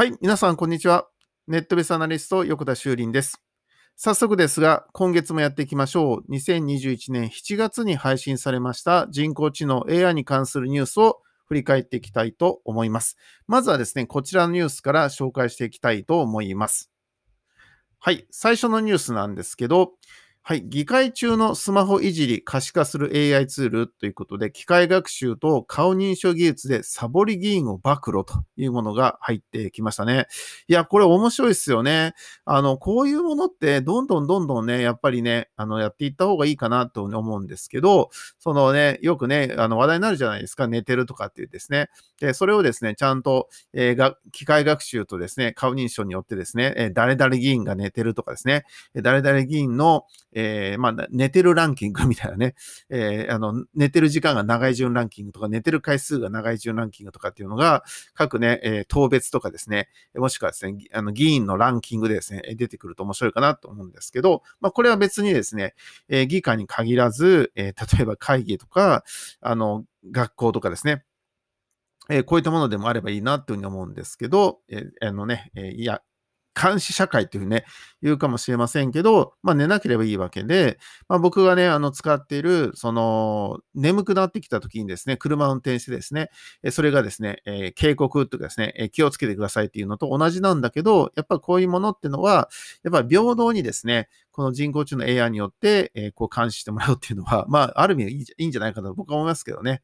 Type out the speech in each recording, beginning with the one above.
はい、皆さん、こんにちは。ネットベースアナリスト、横田修林です。早速ですが、今月もやっていきましょう。2021年7月に配信されました人工知能 AI に関するニュースを振り返っていきたいと思います。まずはですね、こちらのニュースから紹介していきたいと思います。はい、最初のニュースなんですけど、はい。議会中のスマホいじり可視化する AI ツールということで、機械学習と顔認証技術でサボり議員を暴露というものが入ってきましたね。いや、これ面白いですよね。あの、こういうものってどんどんどんどんね、やっぱりね、あの、やっていった方がいいかなと思うんですけど、そのね、よくね、あの、話題になるじゃないですか。寝てるとかっていうですね。で、それをですね、ちゃんと、えー、が機械学習とですね、顔認証によってですね、えー、誰々議員が寝てるとかですね、誰々議員の、えー、まあ、寝てるランキングみたいなね、えー、あの、寝てる時間が長い順ランキングとか、寝てる回数が長い順ランキングとかっていうのが、各ね、えー、当別とかですね、もしくはですね、あの、議員のランキングでですね、出てくると面白いかなと思うんですけど、まあ、これは別にですね、えー、議会に限らず、えー、例えば会議とか、あの、学校とかですね、えー、こういったものでもあればいいなというふうに思うんですけど、えー、あのね、えー、いや、監視社会というね、言うかもしれませんけど、まあ寝なければいいわけで、まあ僕がね、あの使っている、その、眠くなってきた時にですね、車を運転してですね、それがですね、えー、警告とかですねえ、気をつけてくださいっていうのと同じなんだけど、やっぱこういうものっていうのは、やっぱ平等にですね、この人工知能 AI によって、えー、こう監視してもらうっていうのは、まあ、ある意味いいんじゃないかなと僕は思いますけどね。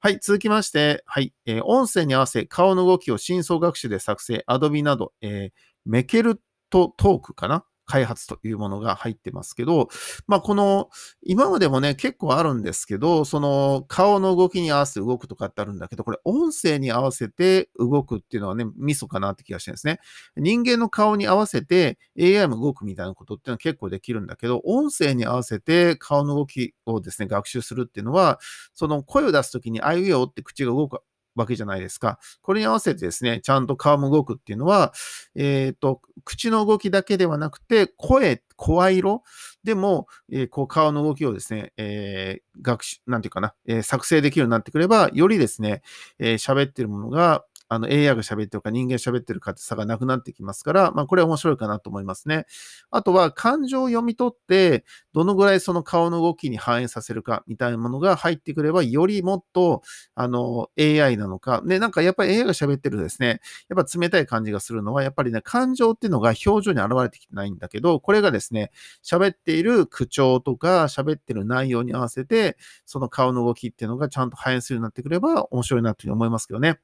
はい、続きまして、はい、えー、音声に合わせ顔の動きを深層学習で作成、Adobe など、えー、メケルトトークかな？開発というものが入ってますけど、まあ、この、今までもね、結構あるんですけど、その、顔の動きに合わせて動くとかってあるんだけど、これ、音声に合わせて動くっていうのはね、ミソかなって気がしてるんですね。人間の顔に合わせて AI も動くみたいなことっていうのは結構できるんだけど、音声に合わせて顔の動きをですね、学習するっていうのは、その声を出すときに、あいうよって口が動くわけじゃないですか。これに合わせてですね、ちゃんと顔も動くっていうのは、えっ、ー、と、口の動きだけではなくて、声、声色？でも、えー、こう顔の動きをですね、えー、学習、なんていうかな、えー、作成できるようになってくれば、よりですね、えー、喋ってるものが、あの AI が喋ってるか人間喋ってるかって差がなくなってきますから、まあこれは面白いかなと思いますね。あとは感情を読み取って、どのぐらいその顔の動きに反映させるかみたいなものが入ってくれば、よりもっとあの AI なのか、ね、なんかやっぱり AI が喋ってるですね、やっぱ冷たい感じがするのは、やっぱりね、感情っていうのが表情に現れてきてないんだけど、これがですね、喋っている口調とか喋ってる内容に合わせて、その顔の動きっていうのがちゃんと反映するようになってくれば面白いなというふうに思いますけどね。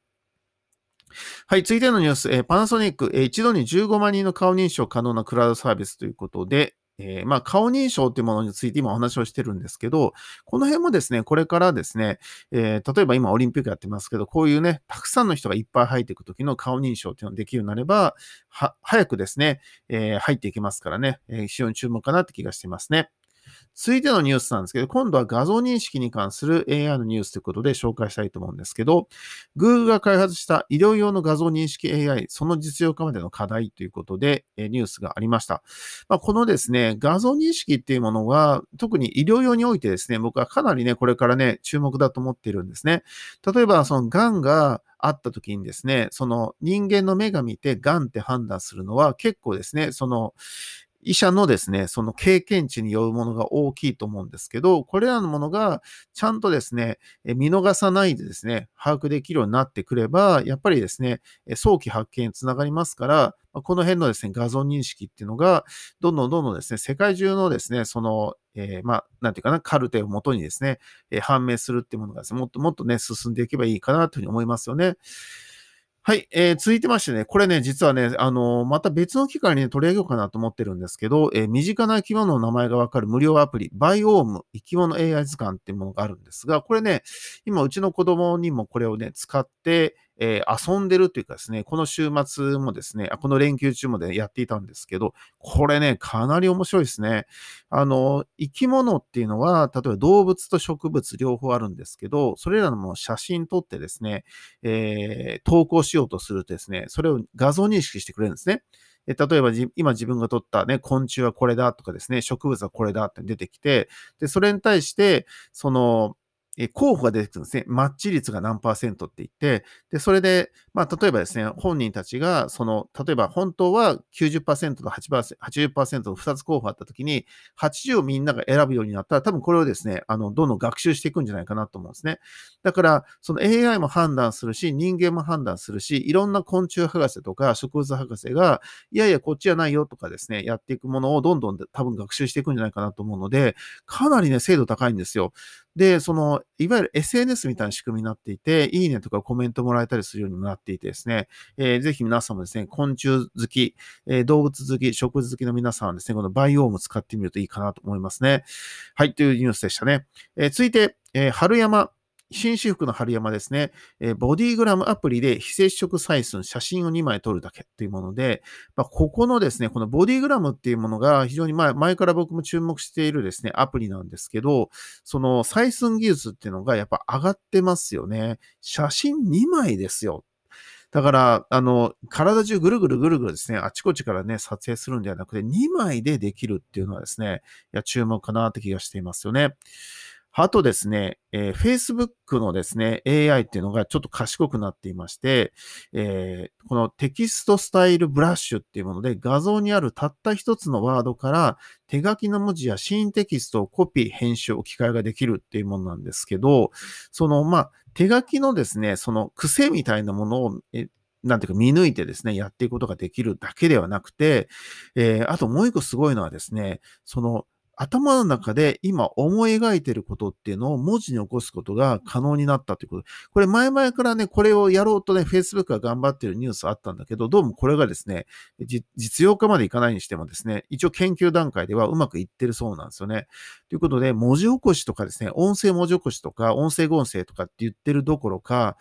はい、続いてのニュース、えー、パナソニック、えー、一度に15万人の顔認証可能なクラウドサービスということで、えー、まあ、顔認証というものについて今お話をしてるんですけど、この辺もですね、これからですね、えー、例えば今オリンピックやってますけど、こういうね、たくさんの人がいっぱい入っていくときの顔認証っていうのができるようになれば、は、早くですね、えー、入っていきますからね、え非常に注目かなって気がしてますね。続いてのニュースなんですけど、今度は画像認識に関する AI のニュースということで紹介したいと思うんですけど、Google が開発した医療用の画像認識 AI、その実用化までの課題ということで、ニュースがありました。まあ、このですね、画像認識っていうものは、特に医療用においてですね、僕はかなりね、これからね、注目だと思っているんですね。例えば、その癌があった時にですね、その人間の目が見て癌って判断するのは結構ですね、その医者のですね、その経験値によるものが大きいと思うんですけど、これらのものがちゃんとですね、見逃さないでですね、把握できるようになってくれば、やっぱりですね、早期発見につながりますから、この辺のですね、画像認識っていうのが、どんどんどんどんですね、世界中のですね、その、えー、まあ、なんていうかな、カルテをもとにですね、判明するっていうものがですね、もっともっとね、進んでいけばいいかなというふうに思いますよね。はい、えー、続いてましてね、これね、実はね、あのー、また別の機会に、ね、取り上げようかなと思ってるんですけど、えー、身近な生き物の名前がわかる無料アプリ、バイオーム生き物 AI 図鑑っていうものがあるんですが、これね、今うちの子供にもこれをね、使って、えー、遊んでるというかですね、この週末もですね、この連休中もでやっていたんですけど、これね、かなり面白いですね。あの、生き物っていうのは、例えば動物と植物両方あるんですけど、それらのも写真撮ってですね、えー、投稿しようとするとですね、それを画像認識してくれるんですね。例えば今自分が撮ったね、昆虫はこれだとかですね、植物はこれだって出てきて、で、それに対して、その、え候補が出てくるんですね。マッチ率が何パーセントって言って、で、それで、まあ、例えばですね、本人たちが、その、例えば本当は90%と8%、80%の2つ候補あったときに、80をみんなが選ぶようになったら、多分これをですね、あの、どんどん学習していくんじゃないかなと思うんですね。だから、その AI も判断するし、人間も判断するし、いろんな昆虫博士とか植物博士が、いやいや、こっちじゃないよとかですね、やっていくものをどんどん多分学習していくんじゃないかなと思うので、かなりね、精度高いんですよ。で、その、いわゆる SNS みたいな仕組みになっていて、いいねとかコメントもらえたりするようにもなっていてですね、えー、ぜひ皆さんもですね、昆虫好き、えー、動物好き、植物好きの皆さんはですね、このバイオーム使ってみるといいかなと思いますね。はい、というニュースでしたね。えー、続いて、えー、春山紳士服の春山ですね、えボディグラムアプリで非接触採寸、写真を2枚撮るだけというもので、まあ、ここのですね、このボディグラムっていうものが非常に前前から僕も注目しているですね、アプリなんですけど、その採寸技術っていうのがやっぱ上がってますよね。写真2枚ですよ。だから、あの、体中ぐるぐるぐるぐるですね、あちこちからね、撮影するんではなくて、2枚でできるっていうのはですね、いや、注目かなって気がしていますよね。あとですね、えー、Facebook のですね、AI っていうのがちょっと賢くなっていまして、えー、このテキストスタイルブラッシュっていうもので画像にあるたった一つのワードから手書きの文字やシーンテキストをコピー、編集、置き換えができるっていうものなんですけど、その、まあ、手書きのですね、その癖みたいなものを、えなんていうか見抜いてですね、やっていくことができるだけではなくて、えー、あともう一個すごいのはですね、その頭の中で今思い描いてることっていうのを文字に起こすことが可能になったということ。これ前々からね、これをやろうとね、Facebook が頑張ってるニュースあったんだけど、どうもこれがですね、実用化までいかないにしてもですね、一応研究段階ではうまくいってるそうなんですよね。ということで、文字起こしとかですね、音声文字起こしとか、音声合成とかって言ってるどころか、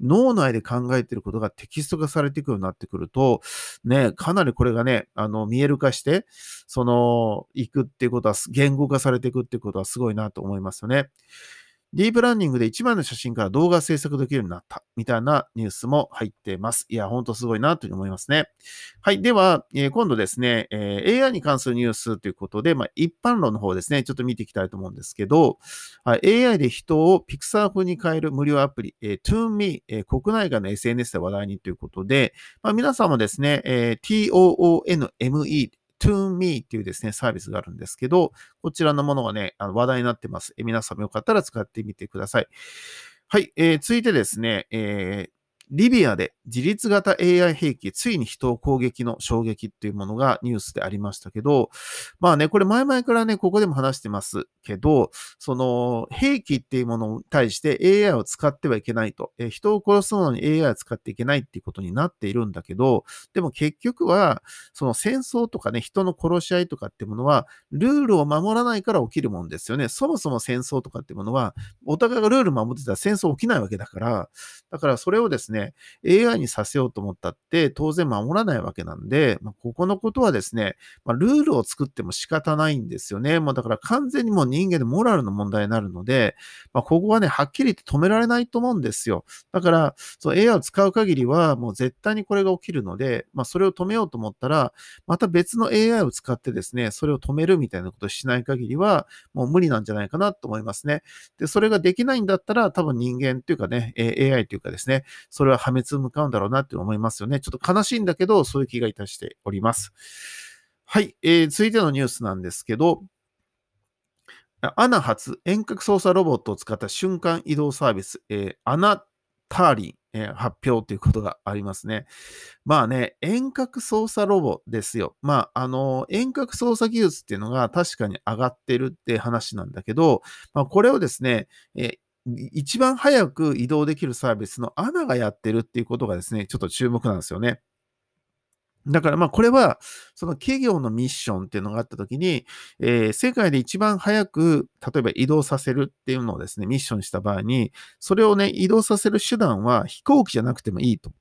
脳内で考えてることがテキスト化されていくようになってくると、ね、かなりこれがね、あの、見える化して、その、行くっていうことは言語化されていくってことはすごいなと思いますよね。ディープランニングで1枚の写真から動画制作できるようになったみたいなニュースも入っています。いや、ほんとすごいなというふうに思いますね。はい。では、えー、今度ですね、えー、AI に関するニュースということで、まあ、一般論の方ですね、ちょっと見ていきたいと思うんですけど、AI で人をピクサー風に変える無料アプリ、えー、ToonMe、えー、国内外の SNS で話題にということで、まあ、皆さんもですね、えー、TOONME ToMe っていうですね、サービスがあるんですけど、こちらのものがね、あの話題になってます。え皆さんもよかったら使ってみてください。はい、えー、続いてですね、えー、リビアで自立型 AI 兵器、ついに人を攻撃の衝撃っていうものがニュースでありましたけど、まあね、これ前々からね、ここでも話してますけど、その兵器っていうものに対して AI を使ってはいけないと、え人を殺すのに AI を使っていけないっていうことになっているんだけど、でも結局は、その戦争とかね、人の殺し合いとかっていうものは、ルールを守らないから起きるもんですよね。そもそも戦争とかっていうものは、お互いがルール守ってたら戦争起きないわけだから、だからそれをですね、ね、AI にさせようと思ったって当然守らないわけなんで、まあ、ここのことはですね、まあ、ルールを作っても仕方ないんですよね。もうだから完全にもう人間のモラルの問題になるので、まあ、ここはね、はっきり言って止められないと思うんですよ。だから、その AI を使う限りはもう絶対にこれが起きるので、まあ、それを止めようと思ったら、また別の AI を使ってですね、それを止めるみたいなことをしない限りは、もう無理なんじゃないかなと思いますね。で、それができないんだったら、多分人間っていうかね、AI というかですね、それれは破滅向かうんだろうなって思いますよね。ちょっと悲しいんだけど、そういう気がいたしております。はい、えー、続いてのニュースなんですけど、アナ発遠隔操作ロボットを使った瞬間移動サービス、えー、アナターリン、えー、発表ということがありますね。まあね、遠隔操作ロボですよ。まあ、あの、遠隔操作技術っていうのが確かに上がってるって話なんだけど、まあ、これをですね、え一番早く移動できるサービスのアナがやってるっていうことがですね、ちょっと注目なんですよね。だからまあこれは、その企業のミッションっていうのがあったときに、えー、世界で一番早く、例えば移動させるっていうのをですね、ミッションした場合に、それをね、移動させる手段は飛行機じゃなくてもいいと。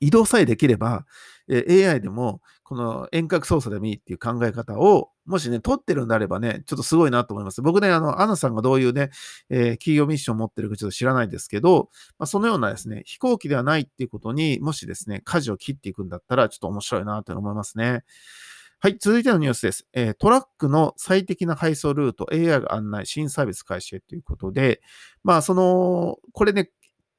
移動さえできれば、え AI でも、この遠隔操作でもいいっていう考え方を、もしね、取ってるんであればね、ちょっとすごいなと思います。僕ね、あの、アナさんがどういうね、えー、企業ミッションを持ってるかちょっと知らないですけど、まあ、そのようなですね、飛行機ではないっていうことにもしですね、舵を切っていくんだったら、ちょっと面白いなと思いますね。はい、続いてのニュースです。えートラックの最適な配送ルート、AI が案内、新サービス開始へということで、まあ、その、これね、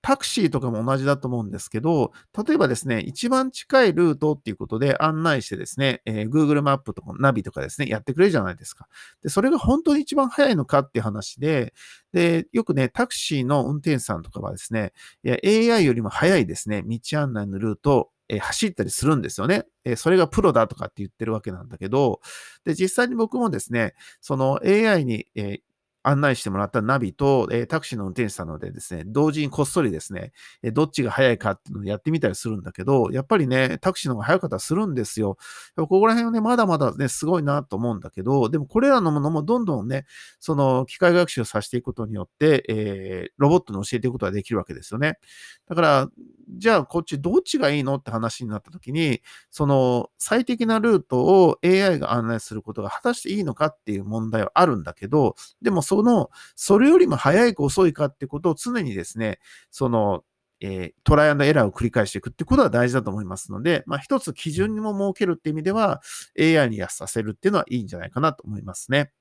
タクシーとかも同じだと思うんですけど、例えばですね、一番近いルートっていうことで案内してですね、えー Google マップとかナビとかですね、やってくれるじゃないですか。で、それが本当に一番早いのかっていう話で、で、よくね、タクシーの運転手さんとかはですね、AI よりも早いですね、道案内のルートをえ走ったりするんですよね。えそれがプロだとかって言ってるわけなんだけど、で、実際に僕もですね、その AI に、え案内してもらったナビと、えータクシーの運転手さんのでですね、同時にこっそりですね、えーどっちが早いかっていうのをやってみたりするんだけど、やっぱりね、タクシーの方が早かったらするんですよ。ここら辺はね、まだまだね、すごいなと思うんだけど、でもこれらのものもどんどんね、その機械学習をさせていくことによって、えーロボットに教えていくことができるわけですよね。だから、じゃあこっちどっちがいいの？って話になった時に、その最適なルートを AI が案内することが果たしていいのかっていう問題はあるんだけど、でもその、それよりも早いか遅いかってことを常にですね、その、えートライアンドエラーを繰り返していくってことは大事だと思いますので、まあ一つ基準にも設けるって意味では、AI に安させるっていうのはいいんじゃないかなと思いますね。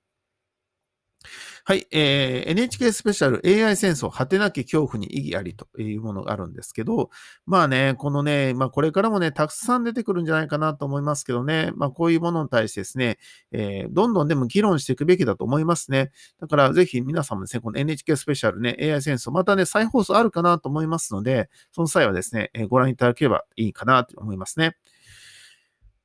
はい、えー NHK スペシャル AI 戦争、果てなき恐怖に意義ありというものがあるんですけど、まあね、このね、まあこれからもね、たくさん出てくるんじゃないかなと思いますけどね、まあこういうものに対してですね、えーどんどんでも議論していくべきだと思いますね。だからぜひ皆さんもですね、この NHK スペシャルね、AI 戦争、またね、再放送あるかなと思いますので、その際はですね、えーご覧いただければいいかなと思いますね。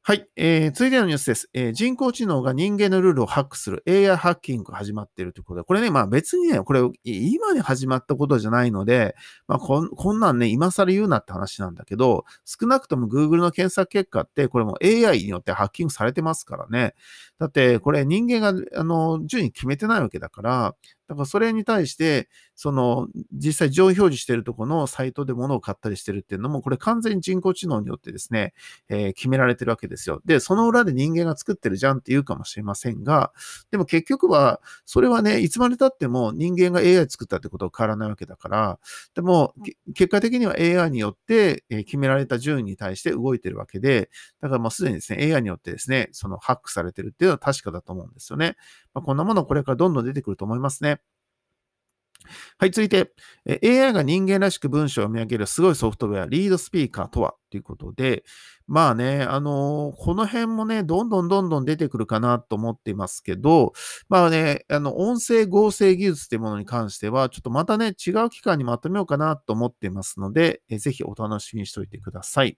はい、えー続いてのニュースです、えー人工知能が人間のルールをハックする。AI ハッキングが始まっているということで、これね、まあ別にね、これ今に始まったことじゃないので、まあこんこんなんね、今更言うなって話なんだけど、少なくとも Google の検索結果って、これも AI によってハッキングされてますからね。だって、これ人間が、あの、順位決めてないわけだから、だからそれに対して、その、実際上位表示してるところのサイトで物を買ったりしてるっていうのも、これ完全に人工知能によってですね、えー決められてるわけですよ。で、その裏で人間が作ってるじゃんって言うかもしれませんが、でも結局は、それはね、いつまで経っても人間が AI 作ったってことは変わらないわけだから、でも、結果的には AI によって決められた順位に対して動いてるわけで、だからもうすでにですね、AI によってですね、そのハックされてるっていうのは確かだと思うんですよね。まあ、こんなものこれからどんどん出てくると思いますね。はい、続いて、AI が人間らしく文章を見上げるすごいソフトウェア、リードスピーカーとは？ということで、まあね、あのーこの辺もね、どんどんどんどん出てくるかなと思っていますけど、まあね、あの、音声合成技術っていうものに関しては、ちょっとまたね、違う期間にまとめようかなと思っていますので、えーぜひお楽しみにしておいてください。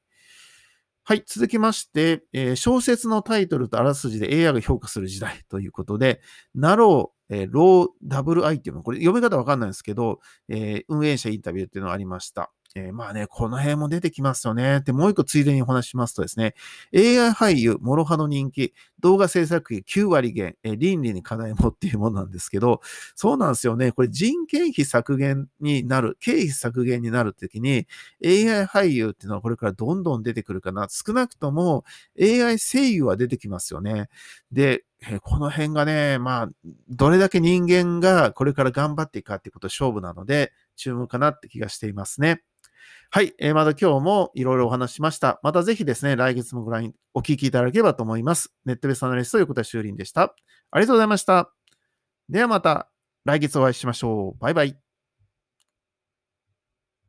はい。続きまして、えー小説のタイトルとあらすじで AI が評価する時代ということで、ナロー、えーローダブル I っていうの、これ読み方わかんないんですけど、えー運営者インタビューっていうのがありました。えーまあね、この辺も出てきますよね。で、もう一個ついでにお話しますとですね、AI 俳優、諸刃の人気、動画制作費9割減、えー倫理に課題もっていうものなんですけど、そうなんですよね。これ人件費削減になる、経費削減になるときに、AI 俳優っていうのはこれからどんどん出てくるかな。少なくとも AI 声優は出てきますよね。で、えこの辺がね、まあ、どれだけ人間がこれから頑張っていくかっていうこと勝負なので、注目かなって気がしていますね。はい。えーまた今日もいろいろお話しました。またぜひですね、来月もご覧、お聞きいただければと思います。ネットベースアナリスト横田修林でした。ありがとうございました。ではまた来月お会いしましょう。バイバイ。